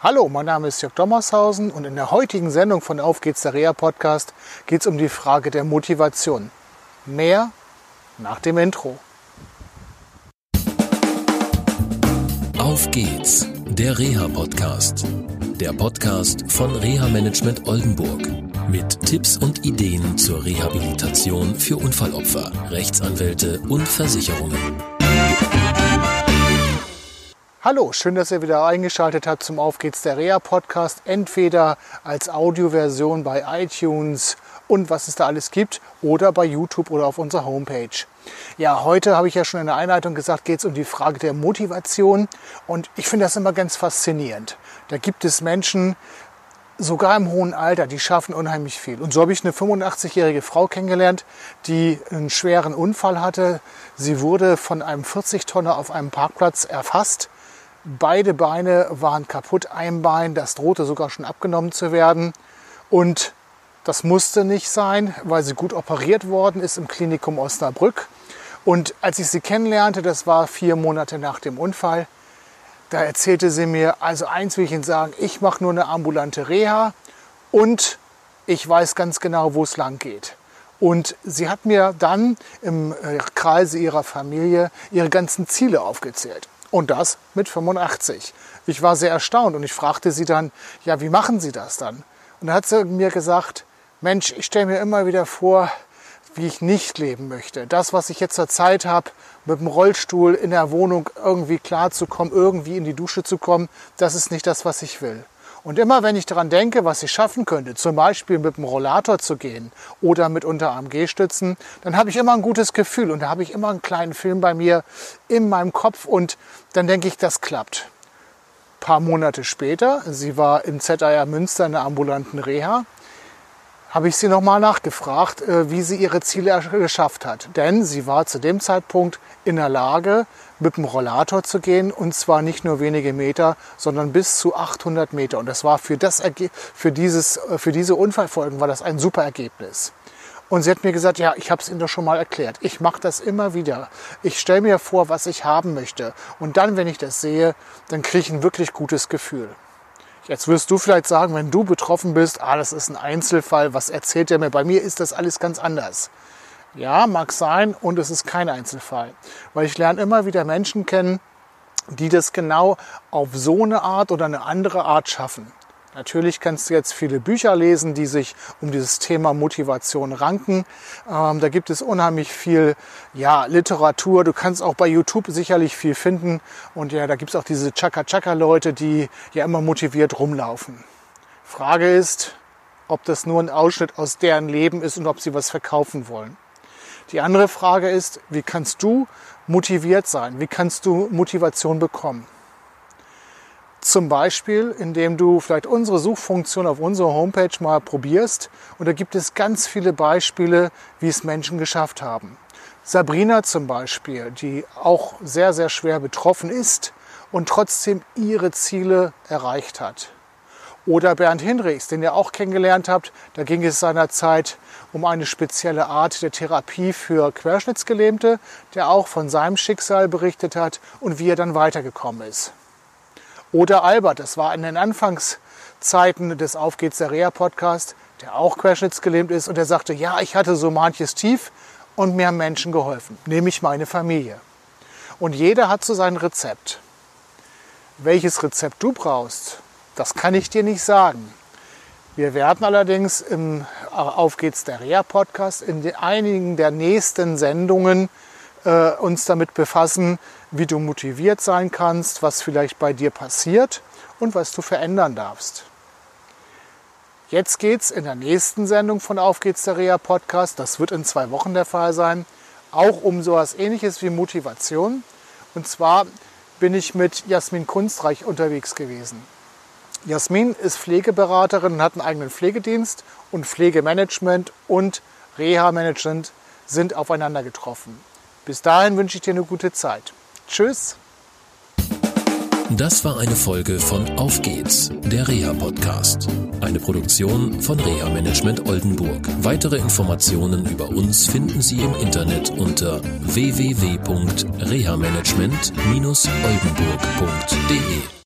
Hallo, mein Name ist Jörg Dommershausen und in der heutigen Sendung von Auf geht's der Reha Podcast geht es um die Frage der Motivation. Mehr nach dem Intro. Auf geht's, der Reha Podcast. Der Podcast von Reha Management Oldenburg mit Tipps und Ideen zur Rehabilitation für Unfallopfer, Rechtsanwälte und Versicherungen. Hallo, schön, dass ihr wieder eingeschaltet habt zum Auf geht's der Reha Podcast. Entweder als Audioversion bei iTunes und was es da alles gibt oder bei YouTube oder auf unserer Homepage. Ja, heute habe ich ja schon in der Einleitung gesagt, geht es um die Frage der Motivation und ich finde das immer ganz faszinierend. Da gibt es Menschen, sogar im hohen Alter, die schaffen unheimlich viel. Und so habe ich eine 85-jährige Frau kennengelernt, die einen schweren Unfall hatte. Sie wurde von einem 40-Tonner auf einem Parkplatz erfasst Beide Beine waren kaputt, ein Bein, das drohte sogar schon abgenommen zu werden. Und das musste nicht sein, weil sie gut operiert worden ist im Klinikum Osnabrück. Und als ich sie kennenlernte, das war vier Monate nach dem Unfall, da erzählte sie mir, also eins will ich Ihnen sagen, ich mache nur eine ambulante Reha und ich weiß ganz genau, wo es lang geht. Und sie hat mir dann im äh, Kreise ihrer Familie ihre ganzen Ziele aufgezählt. Und das mit 85. Ich war sehr erstaunt und ich fragte sie dann, ja, wie machen Sie das dann? Und da hat sie mir gesagt, Mensch, ich stelle mir immer wieder vor, wie ich nicht leben möchte. Das, was ich jetzt zur Zeit habe, mit dem Rollstuhl in der Wohnung irgendwie klarzukommen, irgendwie in die Dusche zu kommen, das ist nicht das, was ich will. Und immer wenn ich daran denke, was ich schaffen könnte, zum Beispiel mit dem Rollator zu gehen oder mit Unterarm-G-Stützen, dann habe ich immer ein gutes Gefühl und da habe ich immer einen kleinen Film bei mir in meinem Kopf und dann denke ich, das klappt. Ein paar Monate später, sie war im ZAR Münster in der ambulanten Reha, habe ich sie nochmal nachgefragt, äh, wie sie ihre Ziele geschafft hat. Denn sie war zu dem Zeitpunkt in der Lage, mit dem Rollator zu gehen und zwar nicht nur wenige Meter, sondern bis zu 800 Meter. Und das war für, das, für, dieses, äh, für diese Unfallfolgen war das ein super Ergebnis. Und sie hat mir gesagt, ja, ich habe es Ihnen doch schon mal erklärt. Ich mache das immer wieder. Ich stelle mir vor, was ich haben möchte. Und dann, wenn ich das sehe, dann kriege ich ein wirklich gutes Gefühl. Jetzt wirst du vielleicht sagen, wenn du betroffen bist, ah, das ist ein Einzelfall, was erzählt er mir? Bei mir ist das alles ganz anders. Ja, mag sein und es ist kein Einzelfall. Weil ich lerne immer wieder Menschen kennen, die das genau auf so eine Art oder eine andere Art schaffen. Natürlich kannst du jetzt viele Bücher lesen, die sich um dieses Thema Motivation ranken. Ähm, da gibt es unheimlich viel ja, Literatur. Du kannst auch bei YouTube sicherlich viel finden. Und ja, da gibt es auch diese Chaka-Chaka-Leute, die ja immer motiviert rumlaufen. Frage ist, ob das nur ein Ausschnitt aus deren Leben ist und ob sie was verkaufen wollen. Die andere Frage ist, wie kannst du motiviert sein? Wie kannst du Motivation bekommen? Zum Beispiel, indem du vielleicht unsere Suchfunktion auf unserer Homepage mal probierst. Und da gibt es ganz viele Beispiele, wie es Menschen geschafft haben. Sabrina zum Beispiel, die auch sehr, sehr schwer betroffen ist und trotzdem ihre Ziele erreicht hat. Oder Bernd Hinrichs, den ihr auch kennengelernt habt. Da ging es seinerzeit um eine spezielle Art der Therapie für Querschnittsgelähmte, der auch von seinem Schicksal berichtet hat und wie er dann weitergekommen ist. Oder Albert, das war in den Anfangszeiten des Auf geht's der Reha Podcast, der auch querschnittsgelähmt ist und der sagte, ja, ich hatte so manches Tief und mir haben Menschen geholfen, nämlich meine Familie. Und jeder hat so sein Rezept. Welches Rezept du brauchst, das kann ich dir nicht sagen. Wir werden allerdings im Auf geht's der Reha Podcast in einigen der nächsten Sendungen äh, uns damit befassen, wie du motiviert sein kannst, was vielleicht bei dir passiert und was du verändern darfst. Jetzt geht's in der nächsten Sendung von Auf geht's der Reha Podcast, das wird in zwei Wochen der Fall sein, auch um sowas ähnliches wie Motivation. Und zwar bin ich mit Jasmin Kunstreich unterwegs gewesen. Jasmin ist Pflegeberaterin und hat einen eigenen Pflegedienst und Pflegemanagement und Reha-Management sind aufeinander getroffen. Bis dahin wünsche ich dir eine gute Zeit. Tschüss. Das war eine Folge von Auf geht's, der Reha-Podcast. Eine Produktion von Reha Management Oldenburg. Weitere Informationen über uns finden Sie im Internet unter www.rehamanagement-oldenburg.de.